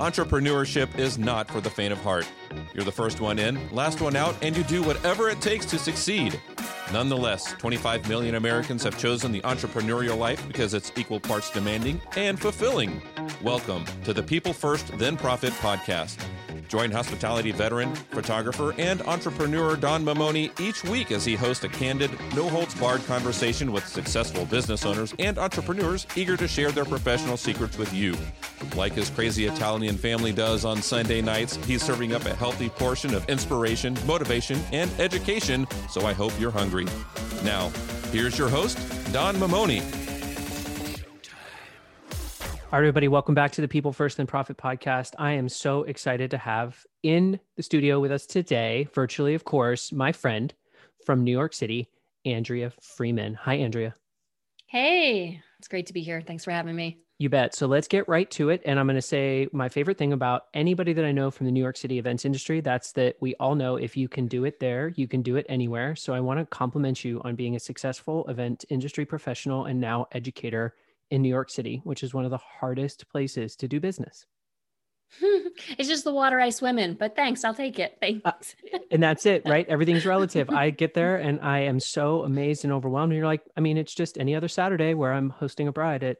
Entrepreneurship is not for the faint of heart. You're the first one in, last one out, and you do whatever it takes to succeed. Nonetheless, 25 million Americans have chosen the entrepreneurial life because it's equal parts demanding and fulfilling. Welcome to the People First, Then Profit podcast. Join hospitality veteran, photographer, and entrepreneur Don Mamoni each week as he hosts a candid, no holds barred conversation with successful business owners and entrepreneurs eager to share their professional secrets with you. Like his crazy Italian family does on Sunday nights, he's serving up a healthy portion of inspiration, motivation, and education, so I hope you're hungry. Now, here's your host, Don Mamoni. All right, everybody, welcome back to the People First and Profit podcast. I am so excited to have in the studio with us today, virtually, of course, my friend from New York City, Andrea Freeman. Hi, Andrea. Hey, it's great to be here. Thanks for having me. You bet. So let's get right to it. And I'm going to say my favorite thing about anybody that I know from the New York City events industry that's that we all know if you can do it there, you can do it anywhere. So I want to compliment you on being a successful event industry professional and now educator in New York City, which is one of the hardest places to do business. it's just the water I swim in, but thanks, I'll take it. Thanks. Uh, and that's it, right? Everything's relative. I get there and I am so amazed and overwhelmed. And you're like, I mean, it's just any other Saturday where I'm hosting a bride at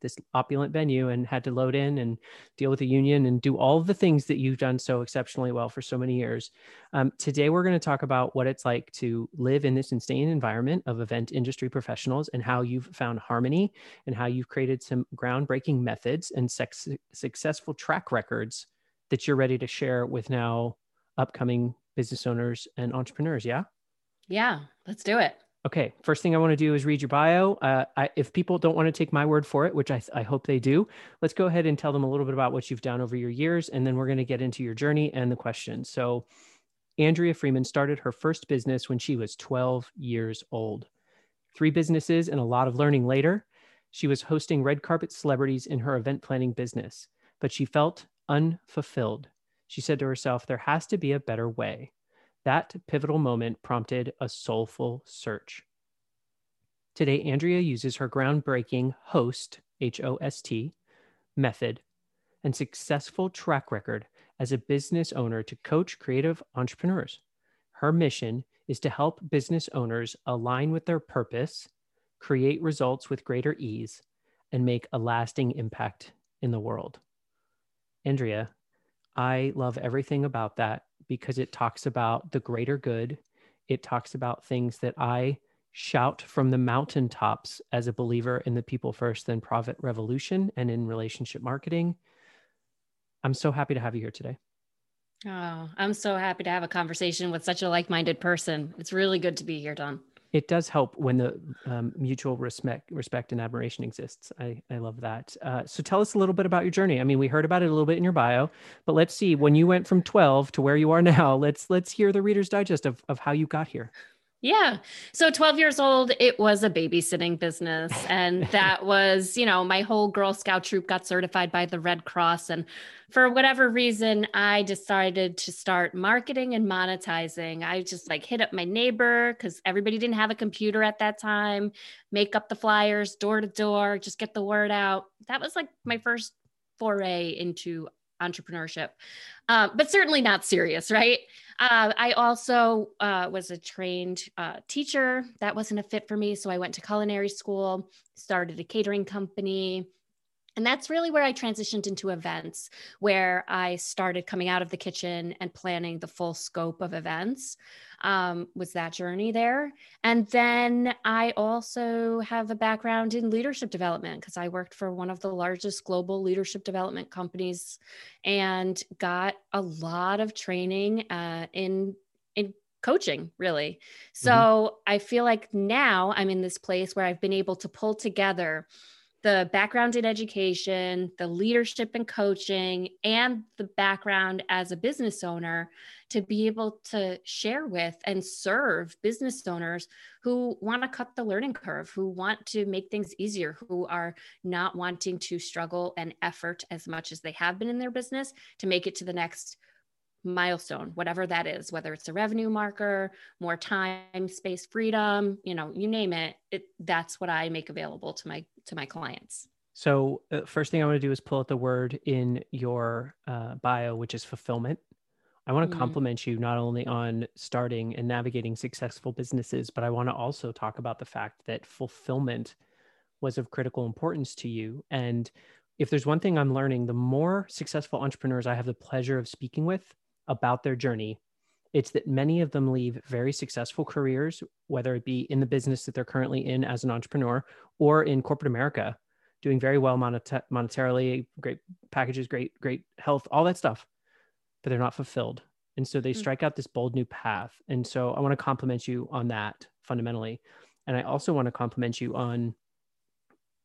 this opulent venue and had to load in and deal with the union and do all the things that you've done so exceptionally well for so many years. Um, today, we're going to talk about what it's like to live in this insane environment of event industry professionals and how you've found harmony and how you've created some groundbreaking methods and sex- successful track records that you're ready to share with now upcoming business owners and entrepreneurs. Yeah. Yeah, let's do it. Okay, first thing I want to do is read your bio. Uh, I, if people don't want to take my word for it, which I, I hope they do, let's go ahead and tell them a little bit about what you've done over your years, and then we're going to get into your journey and the questions. So, Andrea Freeman started her first business when she was 12 years old. Three businesses and a lot of learning later, she was hosting red carpet celebrities in her event planning business, but she felt unfulfilled. She said to herself, There has to be a better way. That pivotal moment prompted a soulful search. Today, Andrea uses her groundbreaking HOST, H O S T, method and successful track record as a business owner to coach creative entrepreneurs. Her mission is to help business owners align with their purpose, create results with greater ease, and make a lasting impact in the world. Andrea, I love everything about that because it talks about the greater good. It talks about things that I shout from the mountaintops as a believer in the people first, then profit revolution and in relationship marketing. I'm so happy to have you here today. Oh, I'm so happy to have a conversation with such a like minded person. It's really good to be here, Don it does help when the um, mutual respect respect and admiration exists. I i love that. Uh, so tell us a little bit about your journey. I mean we heard about it a little bit in your bio but let's see when you went from 12 to where you are now let's let's hear the reader's digest of, of how you got here yeah. So 12 years old, it was a babysitting business. And that was, you know, my whole Girl Scout troop got certified by the Red Cross. And for whatever reason, I decided to start marketing and monetizing. I just like hit up my neighbor because everybody didn't have a computer at that time, make up the flyers door to door, just get the word out. That was like my first foray into entrepreneurship, uh, but certainly not serious, right? Uh, I also uh, was a trained uh, teacher. That wasn't a fit for me. So I went to culinary school, started a catering company. And that's really where I transitioned into events, where I started coming out of the kitchen and planning the full scope of events um, was that journey there. And then I also have a background in leadership development because I worked for one of the largest global leadership development companies and got a lot of training uh, in in coaching really so mm-hmm. i feel like now i'm in this place where i've been able to pull together the background in education, the leadership and coaching, and the background as a business owner to be able to share with and serve business owners who want to cut the learning curve, who want to make things easier, who are not wanting to struggle and effort as much as they have been in their business to make it to the next milestone whatever that is whether it's a revenue marker more time space freedom you know you name it, it that's what i make available to my to my clients So, uh, first thing I want to do is pull out the word in your uh, bio, which is fulfillment. I want to Mm. compliment you not only on starting and navigating successful businesses, but I want to also talk about the fact that fulfillment was of critical importance to you. And if there's one thing I'm learning, the more successful entrepreneurs I have the pleasure of speaking with about their journey, it's that many of them leave very successful careers, whether it be in the business that they're currently in as an entrepreneur or in corporate America, doing very well monet- monetarily, great packages, great, great health, all that stuff but they're not fulfilled. And so they Mm. strike out this bold new path. And so I want to compliment you on that fundamentally. And I also want to compliment you on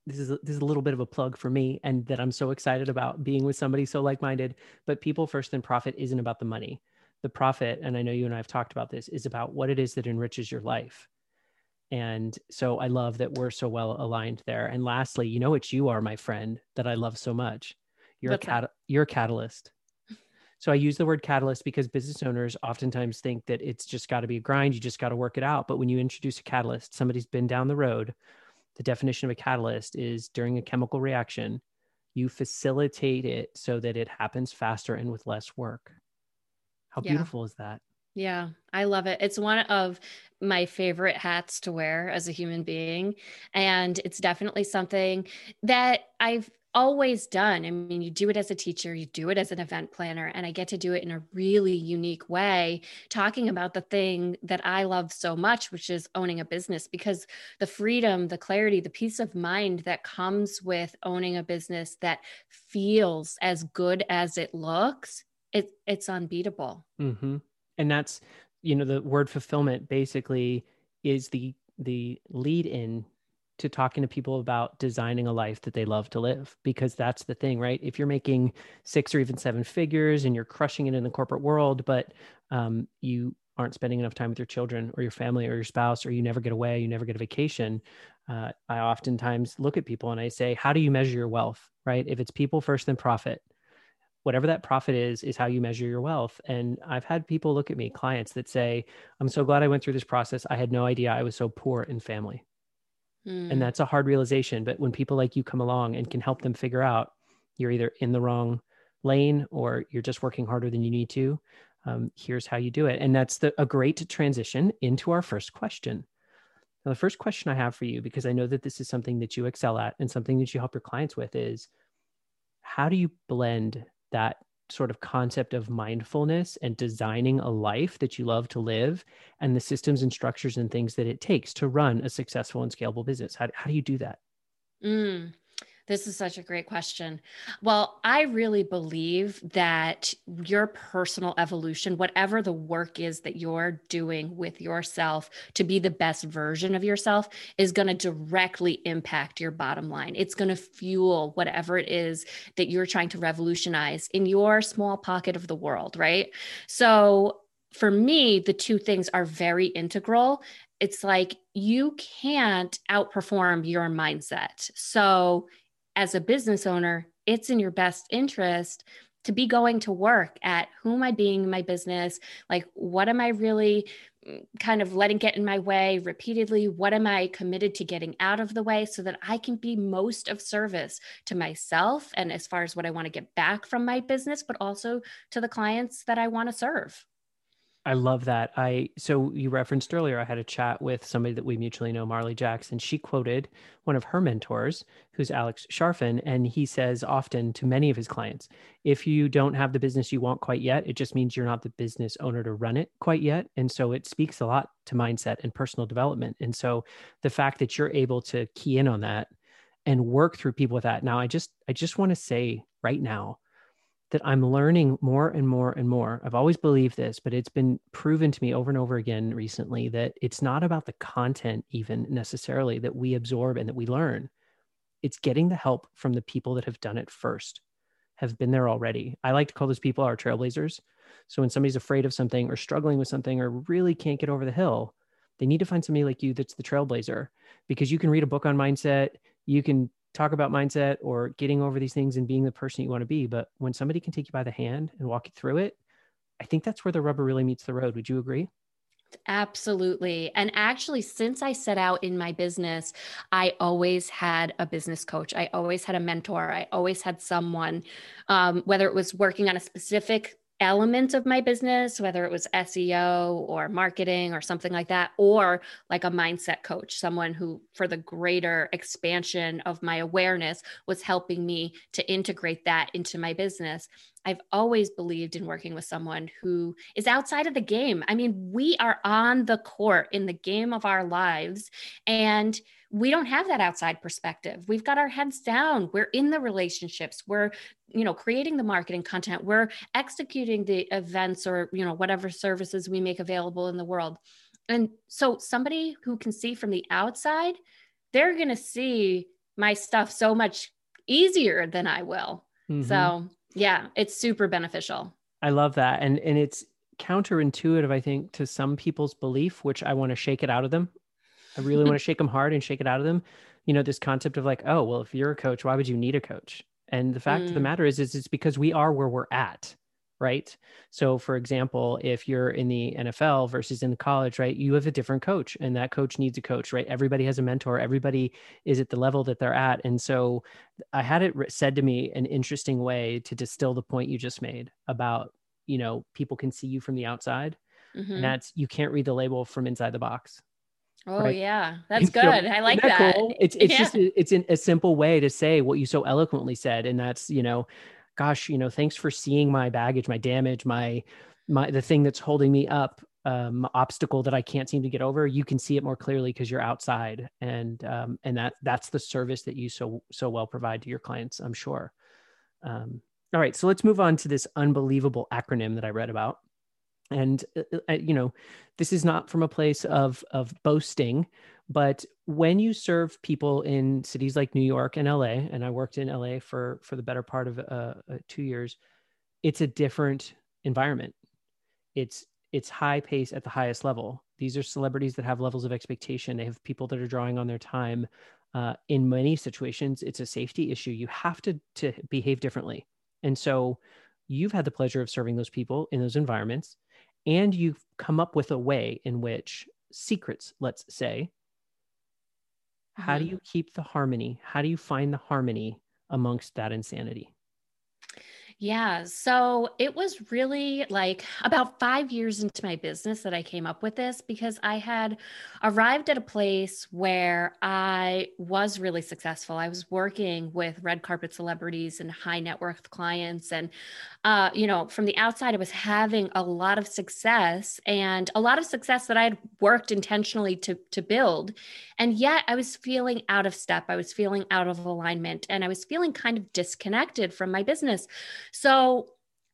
this is this is a little bit of a plug for me and that I'm so excited about being with somebody so like-minded, but people first and profit isn't about the money. The profit, and I know you and I have talked about this, is about what it is that enriches your life. And so I love that we're so well aligned there. And lastly, you know what you are, my friend, that I love so much. You're a cat you're a catalyst. So I use the word catalyst because business owners oftentimes think that it's just got to be a grind, you just got to work it out. But when you introduce a catalyst, somebody's been down the road. The definition of a catalyst is during a chemical reaction, you facilitate it so that it happens faster and with less work. How Yeah. beautiful is that? Yeah, I love it. It's one of my favorite hats to wear as a human being. And it's definitely something that I've always done. I mean, you do it as a teacher, you do it as an event planner, and I get to do it in a really unique way, talking about the thing that I love so much, which is owning a business, because the freedom, the clarity, the peace of mind that comes with owning a business that feels as good as it looks, it, it's unbeatable. hmm And that's, you know, the word fulfillment basically is the the lead in to talking to people about designing a life that they love to live because that's the thing right? If you're making six or even seven figures and you're crushing it in the corporate world but um, you aren't spending enough time with your children or your family or your spouse or you never get away you never get a vacation uh, i oftentimes look at people and i say how do you measure your wealth? Right? If it's people first then profit. Whatever that profit is is how you measure your wealth. And i've had people look at me clients that say i'm so glad i went through this process. I had no idea i was so poor in family Mm. and that's a hard realization but when people like you come along and can help them figure out you're either in the wrong lane or you're just working harder than you need to um, here's how you do it and that's the, a great transition into our first question now the first question i have for you because i know that this is something that you excel at and something that you help your clients with is how do you blend that sort of concept of mindfulness and designing a life that you love to live and the systems and structures and things that it takes to run a successful and scalable business. How, how do you do that? Mm, this is such a great question. Well, I really believe that your personal evolution, whatever the work is that you're doing with yourself to be the best version of yourself, is going to directly impact your bottom line. It's going to fuel whatever it is that you're trying to revolutionize in your small pocket of the world, right? So, for me, the two things are very integral it's like you can't outperform your mindset. So, as a business owner, it's in your best interest to be going to work at who am I being in my business? Like, what am I really mm, kind of letting get in my way repeatedly? What am I committed to getting out of the way so that I can be most of service to myself and as far as what I want to get back from my business, but also to the clients that I want to serve? I love that. I so you referenced earlier I had a chat with somebody that we mutually know, Marley Jackson. She quoted one of her mentors, who's Alex Charfen, and he says often to many of his clients, if you don't have the business you want quite yet, it just means you're not the business owner to run it quite yet. And so it speaks a lot to mindset and personal development. And so the fact that you're able to key in on that and work through people with that. Now I just I just want to say right now that I'm learning more and more and more. I've always believed this, but it's been proven to me over and over again recently that it's not about the content, even necessarily, that we absorb and that we learn. It's getting the help from the people that have done it first, have been there already. I like to call those people our trailblazers. So when somebody's afraid of something or struggling with something or really can't get over the hill, they need to find somebody like you that's the trailblazer because you can read a book on mindset. You can talk about mindset or getting over these things and being the person you want to be. But when somebody can take you by the hand and walk you through it, I think that's where the rubber really meets the road. Would you agree? Absolutely. And actually, since I set out in my business, I always had a business coach. I always had a mentor. I always had someone, um, whether it was working on a specific element of my business, whether it was SEO or marketing or something like that, or like a mindset coach, someone who, for the greater expansion of my awareness, was helping me to integrate that into my business. I've always believed in working with someone who is outside of the game. I mean, we are on the court in the game of our lives, and we don't have that outside perspective. We've got our heads down. We're in the relationships. We're, you know, creating the marketing content. We're executing the events or, you know, whatever services we make available in the world. And so somebody who can see from the outside, they're going to see my stuff so much easier than I will. Mm-hmm. So, yeah, it's super beneficial. I love that. And and it's counterintuitive I think to some people's belief, which I want to shake it out of them. I really want to shake them hard and shake it out of them. You know, this concept of like, oh, well, if you're a coach, why would you need a coach? And the fact mm. of the mm. matter is, is it's because we are where we're at, right? So, for example, if you're in the NFL versus in the college, right, you have a different coach, and that coach needs a coach, right? Everybody has a mentor. Everybody is at the level that they're at, and so I had it said to me an interesting way to distill the point you just made about, you know, people can see you from the outside, mm-hmm. and that's you can't read the label from inside the box Oh right? yeah, that's good. I like that. that. Cool? It's it's yeah. just a, it's a simple way to say what you so eloquently said, and that's you know, gosh, you know, thanks for seeing my baggage, my damage, my my the thing that's holding me up, um, obstacle that I can't seem to get over. You can see it more clearly because you're outside, and um, and that that's the service that you so so well provide to your clients. I'm sure. Um, all right, so let's move on to this unbelievable acronym that I read about and uh, uh, you know this is not from a place of of boasting but when you serve people in cities like new york and la and i worked in la for for the better part of uh, uh, two years it's a different environment. It's it's high pace at the highest level. These are celebrities that have levels of expectation. They have people that are drawing on their time. Uh, in many situations it's a safety issue. You have to to behave differently. And so you've had the pleasure of serving those people in those environments and you've come up with a way in which secrets, let's say, mm-hmm. how do mm-hmm. you keep the harmony? How do you find the harmony amongst that insanity? Yeah. So it was really like about five years into my business that I came up with this because I had arrived at a place where I was really successful. I was working with red carpet celebrities and high net worth clients. And, uh, you know, from the outside, I was having a lot of success and a lot of success that I had worked intentionally to, to build. And yet I was feeling out of step. I was feeling out of alignment and I was feeling kind of disconnected from my business. So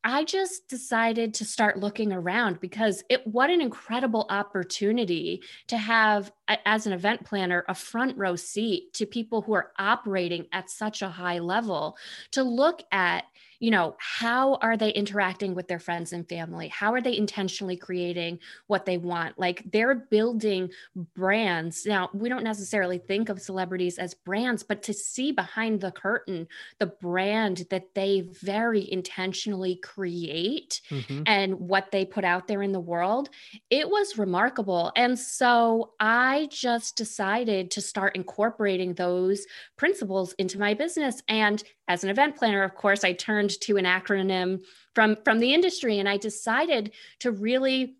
I just decided to start looking around because it what an incredible opportunity to have as an event planner a front row seat to people who are operating at such a high level to look at you know, how are they interacting with their friends and family? How are they intentionally creating what they want? Like they're building brands. Now, we don't necessarily think of celebrities as brands, but to see behind the curtain the brand that they very intentionally create mm-hmm. and what they put out there in the world, it was remarkable. And so I just decided to start incorporating those principles into my business. And as an event planner, of course, I turned to an acronym from from the industry, and I decided to really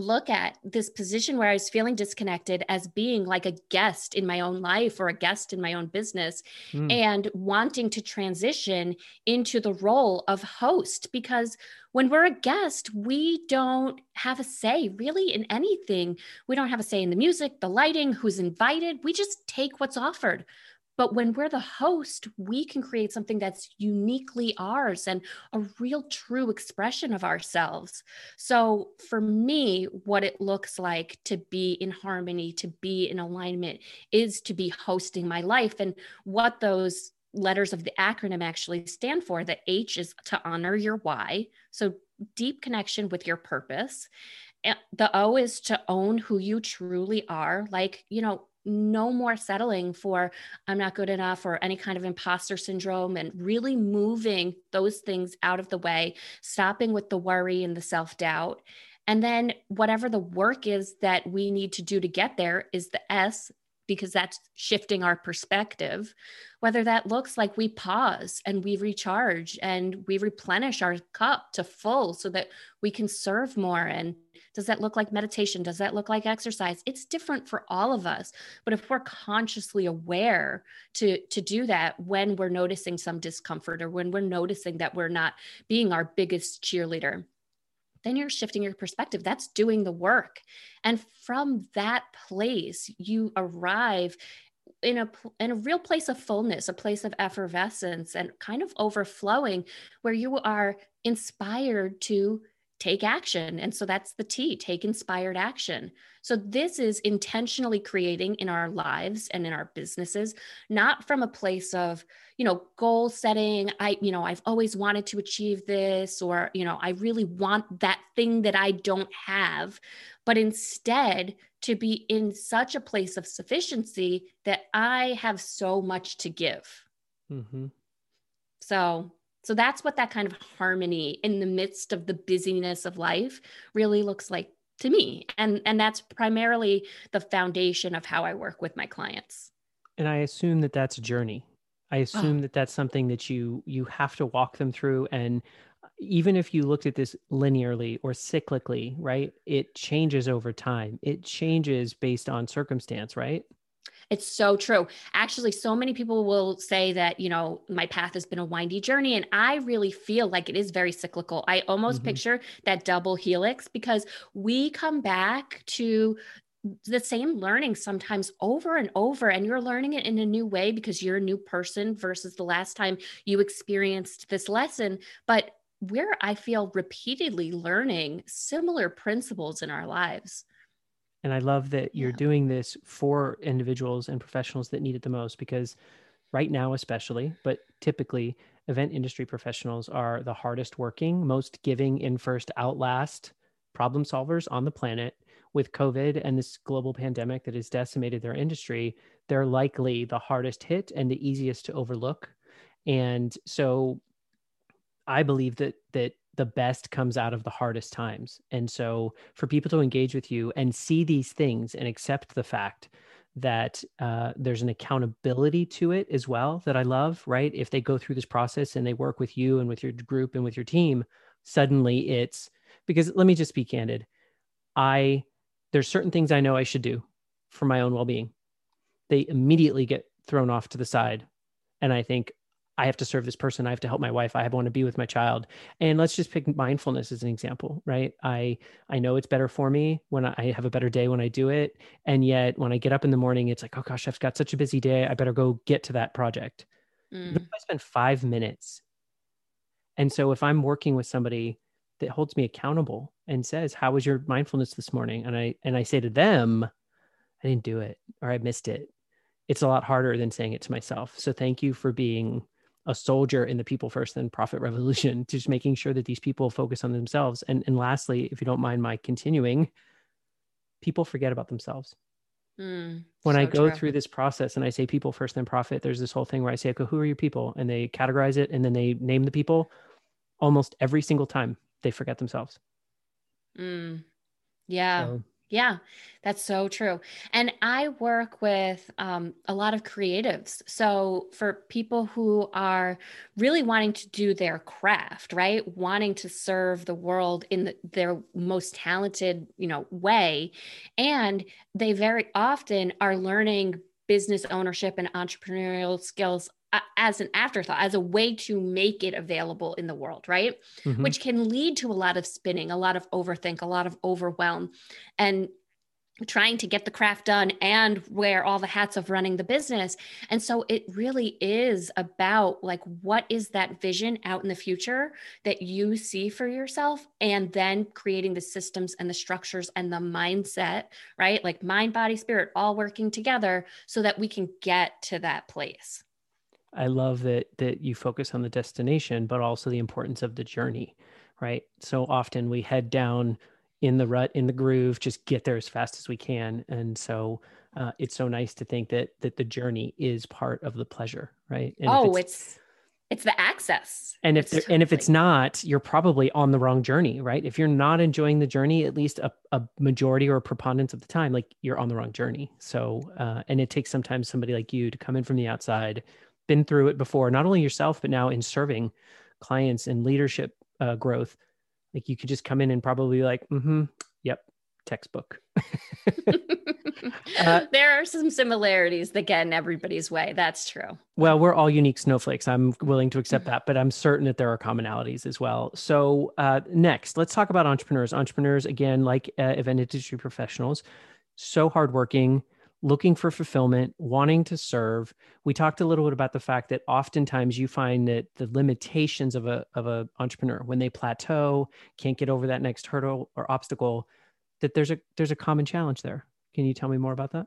look at this position where I was feeling disconnected as being like a guest in my own life or a guest in my own business mm. and wanting to transition into the role of host because when we're a guest, we don't have a say really in anything. We don't have a say in the music, the lighting, who's invited. We just take what's offered. But when we're the host, we can create something that's uniquely ours and a real true expression of ourselves. So for me, what it looks like to be in harmony, to be in alignment, is to be hosting my life. And what those letters of the acronym actually stand for the H is to honor your why. So deep connection with your purpose. And the O is to own who you truly are. Like, you know, no more settling for I'm not good enough or any kind of imposter syndrome and really moving those things out of the way, stopping with the worry and the self doubt. And then whatever the work is that we need to do to get there is the S because that's shifting our perspective. Whether that looks like we pause and we recharge and we replenish our cup to full so that we can serve more. And does that look like meditation? Does that look like exercise? It's different for all of us. But if we're consciously aware to, to do that when we're noticing some discomfort or when we're noticing that we're not being our biggest cheerleader, then you're shifting your perspective. That's doing the work. And from that place, you arrive in a in a real place of fullness, a place of effervescence and kind of overflowing where you are inspired to take action. And so that's the T, take inspired action. So this is intentionally creating in our lives and in our businesses, not from a place of, you know, goal setting. I, you know, I've always wanted to achieve this, or, you know, I really want that thing that I don't have, but instead to be in such a place of sufficiency that I have so much to give. Mm-hmm. So so that's what that kind of harmony in the midst of the busyness of life really looks like to me. And and that's primarily the foundation of how I work with my clients. And I assume that that's a journey. I assume oh. that that's something that you you have to walk them through and even if you looked at this linearly or cyclically, right? It changes over time. It changes based on circumstance, right? It's so true. Actually, so many people will say that, you know, my path has been a windy journey. And I really feel like it is very cyclical. I almost mm-hmm. picture that double helix because we come back to the same learning sometimes over and over and you're learning it in a new way because you're a new person versus the last time you experienced this lesson but we're i feel repeatedly learning similar principles in our lives and I love that you're yeah. doing this for individuals and professionals that need it the most because right now, especially, but typically, event industry professionals are the hardest working, most giving in first, outlast problem solvers on the planet. With COVID and this global pandemic that has decimated their industry, they're likely the hardest hit and the easiest to overlook. And so I believe that that the best comes out of the hardest times. And so for people to engage with you and see these things and accept the fact that uh, there's an accountability to it as well that I love, right? If they go through this process and they work with you and with your group and with your team, suddenly it's because let me just be candid. I, there's certain things I know I should do for my own well being. They immediately get thrown off to the side. And I think, I have to serve this person. I have to help my wife. I want to be with my child. And let's just pick mindfulness as an example, right? I I know it's better for me when I have a better day when I do it. And yet when I get up in the morning, it's like, oh gosh, I've got such a busy day. I better go get to that project. Mm. I spend five minutes. And so if I'm working with somebody that holds me accountable and says, How was your mindfulness this morning? And I and I say to them, I didn't do it or I missed it. It's a lot harder than saying it to myself. So thank you for being a soldier in the people first then profit revolution just making sure that these people focus on themselves. And and lastly if you don't mind my continuing people forget about themselves. Mm, when so i go true. through this process and i say people first then profit there's this whole thing where i say okay who are your people? And they categorize it and then they name the people. Almost every single time they forget themselves. Mm, yeah. So, yeah, that's so true. And I work with um, a lot of creatives. So for people who are really wanting to do their craft, right, wanting to serve the world in the, their most talented, you know, way, and they very often are learning business ownership and entrepreneurial skills as an afterthought, as a way to make it available in the world, right? Mm-hmm. Which can lead to a lot of spinning, a lot of overthink, a lot of overwhelm, and trying to get the craft done and wear all the hats of running the business. And so it really is about like, what is that vision out in the future that you see for yourself? And then creating the systems and the structures and the mindset, right? Like mind, body, spirit all working together so that we can get to that place. I love that that you focus on the destination, but also the importance of the journey, right? So often we head down in the rut, in the groove, just get there as fast as we can, and so uh, it's so nice to think that that the journey is part of the pleasure, right? And oh, it's, it's it's the access. And if It's and if it's not you're probably on the wrong journey right? If you're not enjoying the journey at least a, a majority or a preponderance of the time like you're on the wrong journey. So uh, and it takes sometimes somebody like you to come in from the outside been through it before not only yourself but now in serving clients and leadership uh, growth like you could just come in and probably be like mm-hmm yep textbook Uh, there are some similarities that get in everybody's way. That's true. Well, we're all unique snowflakes. I'm willing to accept that, but I'm certain that there are commonalities as well. So, uh, next, let's talk about entrepreneurs. Entrepreneurs, again, like uh, event industry professionals, so hardworking, looking for fulfillment, wanting to serve. We talked a little bit about the fact that oftentimes you find that the limitations of a of a entrepreneur when they plateau, can't get over that next hurdle or obstacle, that there's a there's a common challenge there. Can you tell me more about that?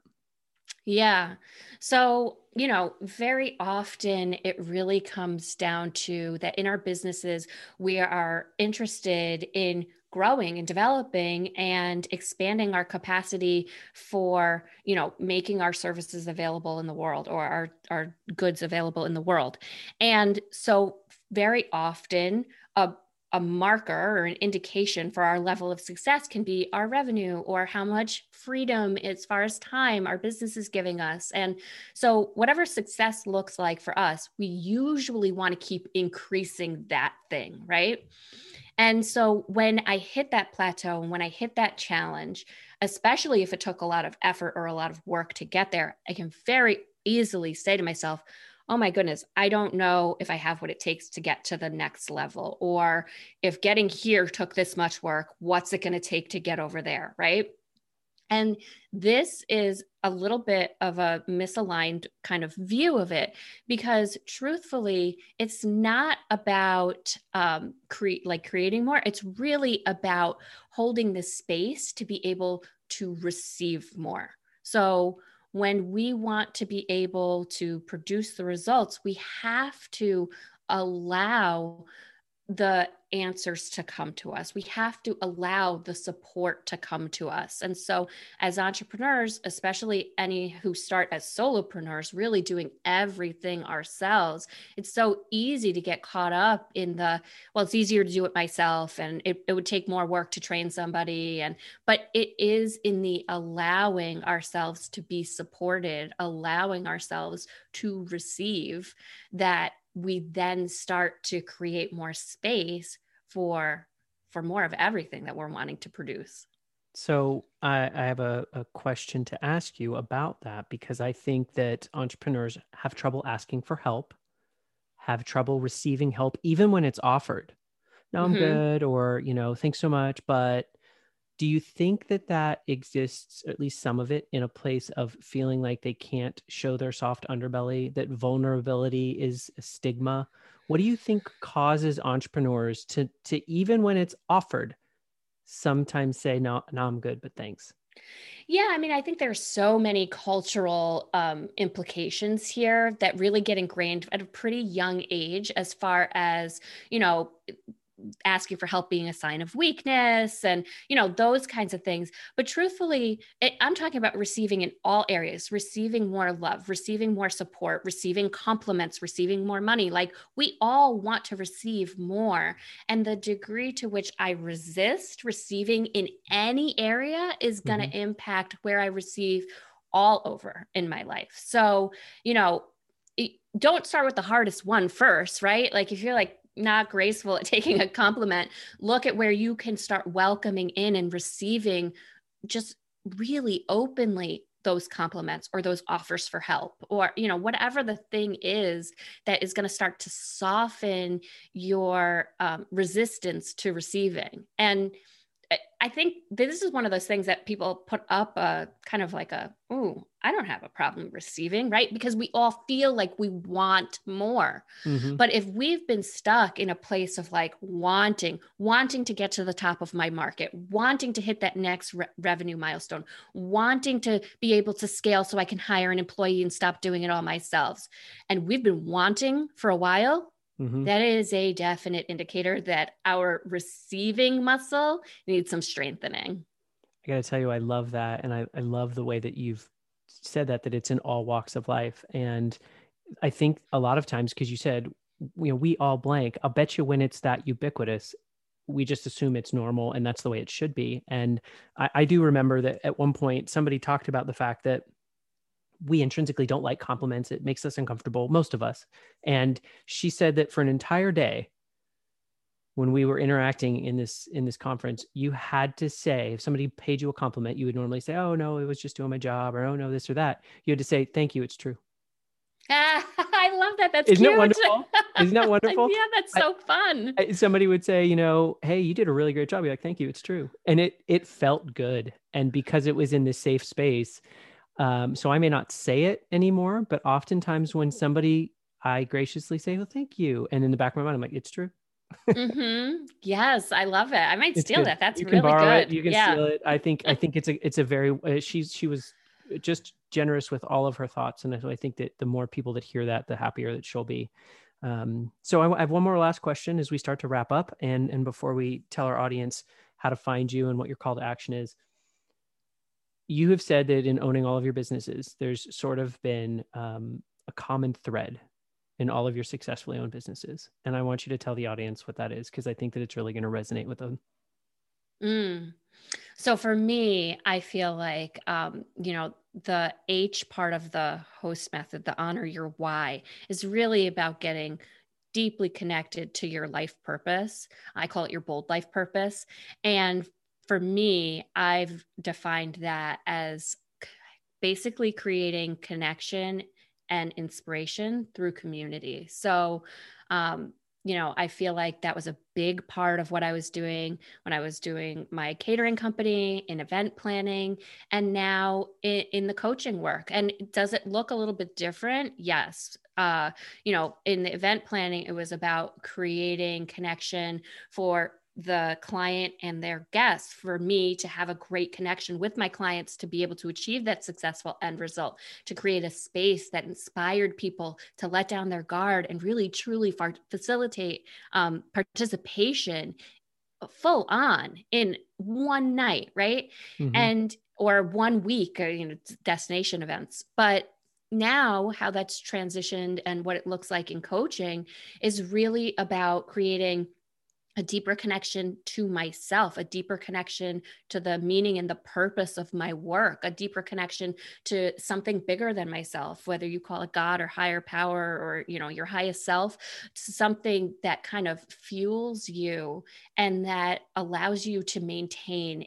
Yeah. So, you know, very often it really comes down to that in our businesses, we are interested in growing and developing and expanding our capacity for, you know, making our services available in the world or our, our goods available in the world. And so, very often, a a marker or an indication for our level of success can be our revenue or how much freedom as far as time our business is giving us. And so, whatever success looks like for us, we usually want to keep increasing that thing, right? And so, when I hit that plateau and when I hit that challenge, especially if it took a lot of effort or a lot of work to get there, I can very easily say to myself, oh my goodness, I don't know if I have what it takes to get to the next level. Or if getting here took this much work, what's it going to take to get over there? Right. And this is a little bit of a misaligned kind of view of it because truthfully, it's not about um, create like creating more. It's really about holding the space to be able to receive more. So when we want to be able to produce the results, we have to allow the answers to come to us. We have to allow the support to come to us. And so, as entrepreneurs, especially any who start as solopreneurs, really doing everything ourselves, it's so easy to get caught up in the, well, it's easier to do it myself and it, it would take more work to train somebody. And, but it is in the allowing ourselves to be supported, allowing ourselves to receive that we then start to create more space for for more of everything that we're wanting to produce So I, I have a, a question to ask you about that because I think that entrepreneurs have trouble asking for help, have trouble receiving help, even when it's offered. No, I'm Mhm. good, or you know, thanks so much. But do you think that that exists, at least some of it, in a place of feeling like they can't show their soft underbelly, that vulnerability is a stigma? What do you think causes entrepreneurs to to even when it's offered, sometimes say, "No, no, I'm good, but thanks." Yeah, I mean, I think there's so many cultural um, implications here that really get ingrained at a pretty young age, as far as you know, asking for help being a sign of weakness, and you know those kinds of things. But truthfully, it, I'm talking about receiving in all areas, receiving more love, receiving more support, receiving compliments, receiving more money. Like we all want to receive more, and the degree to which I resist receiving in any area is going to mm-hmm. impact where I receive all over in my life. So, you know, don't start with the hardest one first, right? Like if you're like not graceful at taking a compliment, look at where you can start welcoming in and receiving just really openly those compliments or those offers for help or you know whatever the thing is that is going to start to soften your um, resistance to receiving. And I- I think this is one of those things that people put up a kind of like a, oh, I don't have a problem receiving, right? Because we all feel like we want more. Mhm. But if we've been stuck in a place of like wanting, wanting to get to the top of my market, wanting to hit that next re- revenue milestone, wanting to be able to scale so I can hire an employee and stop doing it all myself, and we've been wanting for a while, Mhm. that is a definite indicator that our receiving muscle needs some strengthening. I got to tell you, I love that. And I, I love the way that you've said that, that it's in all walks of life. And I think a lot of times, because you said you know we all blank i'll bet you when it's that ubiquitous we just assume it's normal and that's the way it should be and I, I do remember that at one point somebody talked about the fact that we intrinsically don't like compliments it makes us uncomfortable most of us and she said that for an entire day when we were interacting in this in this conference you had to say if somebody paid you a compliment you would normally say oh no it was just doing my job or oh no this or that you had to say thank you it's true I love that. That's Isn't cute. that wonderful? Isn't that wonderful? yeah, that's so fun. I, somebody would say, you know, hey, you did a really great job. You're like, thank you. It's true, and it it felt good, and because it was in this safe space, um, so I may not say it anymore, but oftentimes when somebody I graciously say, well, thank you, and in the back of my mind, I'm like, it's true mm-hmm. Yes, I love it. I might steal good. that. That's you really good. It. You can yeah. steal it. I think. I think it's a. It's a very. Uh, she's. She was just generous with all of her thoughts, and I think that the more people that hear that, the happier that she'll be. Um, so I, I have one more last question as we start to wrap up, and and before we tell our audience how to find you and what your call to action is. You have said that in owning all of your businesses, there's sort of been um, a common thread in all of your successfully owned businesses. And I want you to tell the audience what that is because I think that it's really going to resonate with them. Mm. So for me, I feel like, um, you know, the H part of the host method, the honor your why, is really about getting deeply connected to your life purpose. I call it your bold life purpose. And for me, I've defined that as basically creating connection and inspiration through community. So, um, you know, I feel like that was a big part of what I was doing when I was doing my catering company in event planning and now in, in the coaching work. And does it look a little bit different? Yes. Uh, you know, in the event planning, it was about creating connection for the client and their guests for me to have a great connection with my clients to be able to achieve that successful end result to create a space that inspired people to let down their guard and really truly far- facilitate um, participation full on in one night right mm-hmm. and or one week you know destination events but now how that's transitioned and what it looks like in coaching is really about creating a deeper connection to myself, a deeper connection to the meaning and the purpose of my work, a deeper connection to something bigger than myself, whether you call it God or higher power or, you know, your highest self, something that kind of fuels you and that allows you to maintain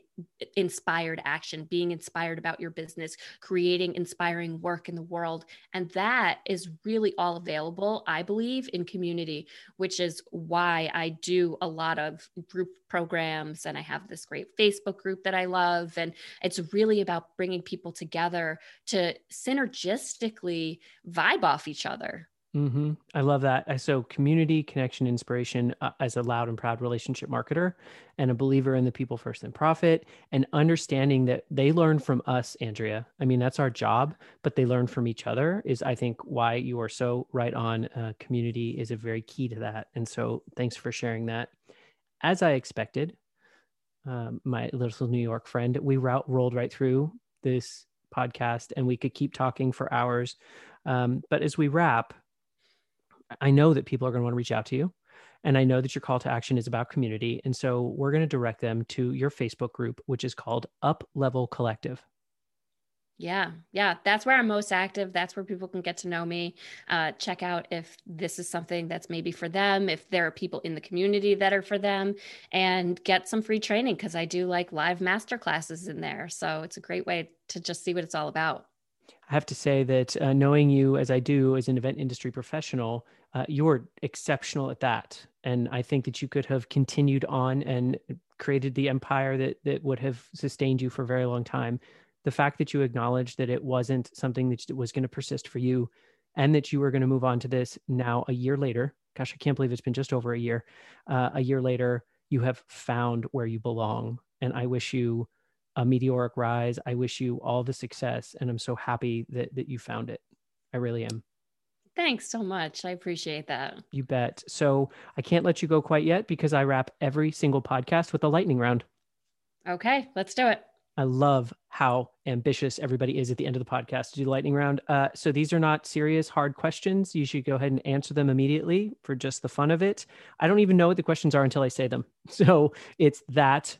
inspired action, being inspired about your business, creating inspiring work in the world. And that is really all available, I believe, in community, which is why I do a lot of group programs and I have this great Facebook group that I love. And it's really about bringing people together to synergistically vibe off each other. Mm-hmm. I love that. So, community, connection, inspiration uh, as a loud and proud relationship marketer and a believer in the people first and profit, and understanding that they learn from us, Andrea. I mean, that's our job, but they learn from each other is, I think, why you are so right on. Uh, community is a very key to that. And so, thanks for sharing that. As I expected, um, my little New York friend, we route, rolled right through this podcast and we could keep talking for hours. Um, but as we wrap, I know that people are going to want to reach out to you. And I know that your call to action is about community. And so we're going to direct them to your Facebook group, which is called Up Level Collective. Yeah, yeah, that's where I'm most active. That's where people can get to know me. Uh, check out if this is something that's maybe for them, if there are people in the community that are for them, and get some free training because I do like live master classes in there. So it's a great way to just see what it's all about. I have to say that uh, knowing you as I do as an event industry professional, uh, you're exceptional at that. And I think that you could have continued on and created the empire that that would have sustained you for a very long time. The fact that you acknowledged that it wasn't something that was going to persist for you, and that you were going to move on to this now a year later. Gosh, I can't believe it's been just over a year. Uh, a year later, you have found where you belong, and I wish you a meteoric rise. I wish you all the success, and I'm so happy that that you found it. I really am. Thanks so much. I appreciate that. You bet. So I can't let you go quite yet because I wrap every single podcast with a lightning round. Okay, let's do it. I love how ambitious everybody is at the end of the podcast to do the lightning round. Uh, so these are not serious, hard questions. You should go ahead and answer them immediately for just the fun of it. I don't even know what the questions are until I say them. So it's that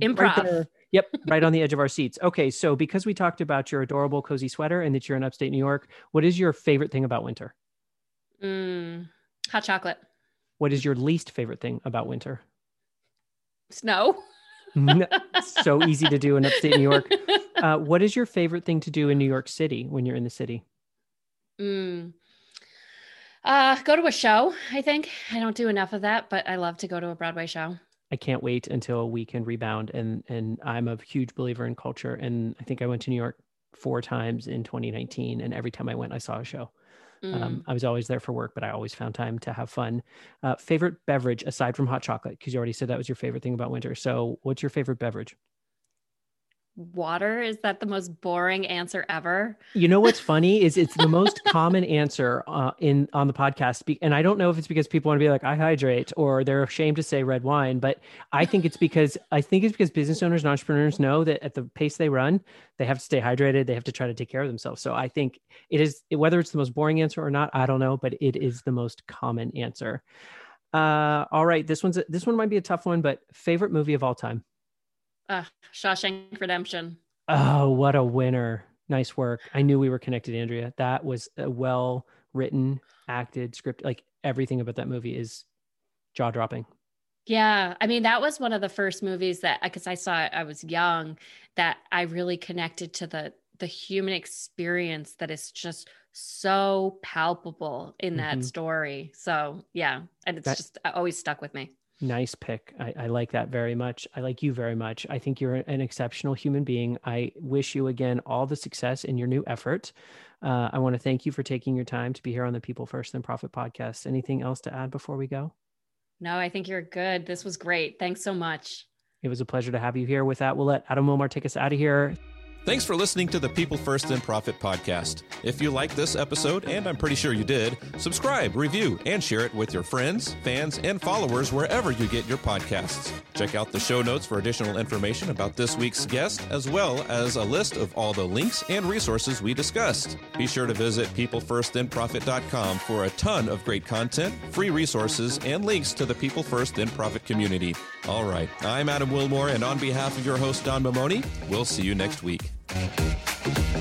improv. Right yep, right on the edge of our seats. Okay, so because we talked about your adorable cozy sweater and that you're in upstate New York, what is your favorite thing about winter? Mm, hot chocolate. What is your least favorite thing about winter? Snow. so easy to do in upstate New York. Uh, what is your favorite thing to do in New York City when you're in the city? Mm. Uh, go to a show. I think I don't do enough of that, but I love to go to a Broadway show. I can't wait until we can rebound. And and I'm a huge believer in culture. And I think I went to New York four times in 2019, and every time I went, I saw a show. Um, mm. Um, I was always there for work, but I always found time to have fun. Uh, favorite beverage aside from hot chocolate, because you already said that was your favorite thing about winter. So, what's your favorite beverage? Water? Is that the most boring answer ever? You know what's funny is it's the most common answer uh, in on the podcast and i don't know if it's because people want to be like i hydrate or they're ashamed to say red wine but i think it's because i think it's because business owners and entrepreneurs know that at the pace they run they have to stay hydrated they have to try to take care of themselves. So i think it is whether it's the most boring answer or not i don't know but it is the most common answer. Uh, all right this one's this one might be a tough one but favorite movie of all time uh, Shawshank Redemption. Oh, what a winner. Nice work. I knew we were connected, Andrea. That was a well written, acted script. Like everything about that movie is jaw dropping. Yeah. I mean, that was one of the first movies that, because I saw it, I was young, that I really connected to the, the human experience that is just so palpable in that mm-hmm. story. So yeah. And it's that, just always stuck with me. Nice pick. I, I, like that very much. I like you very much. I think you're an exceptional human being. I wish you again all the success in your new effort. Uh, I want to thank you for taking your time to be here on the People First and Profit podcast. Anything else to add before we go? No, I think you're good. This was great. Thanks so much. It was a pleasure to have you here. With that, we'll let Adam Wilmar take us out of here. Thanks for listening to the People First and Profit podcast. If you like this episode, and I'm pretty sure you did, subscribe, review, and share it with your friends, fans, and followers wherever you get your podcasts. Check out the show notes for additional information about this week's guest, as well as a list of all the links and resources we discussed. Be sure to visit peoplefirstandprofit.com for a ton of great content, free resources, and links to the People First and Profit community. All right, I'm Adam Wilmore, and on behalf of your host, Don Mamoni, we'll see you next week. Thank you.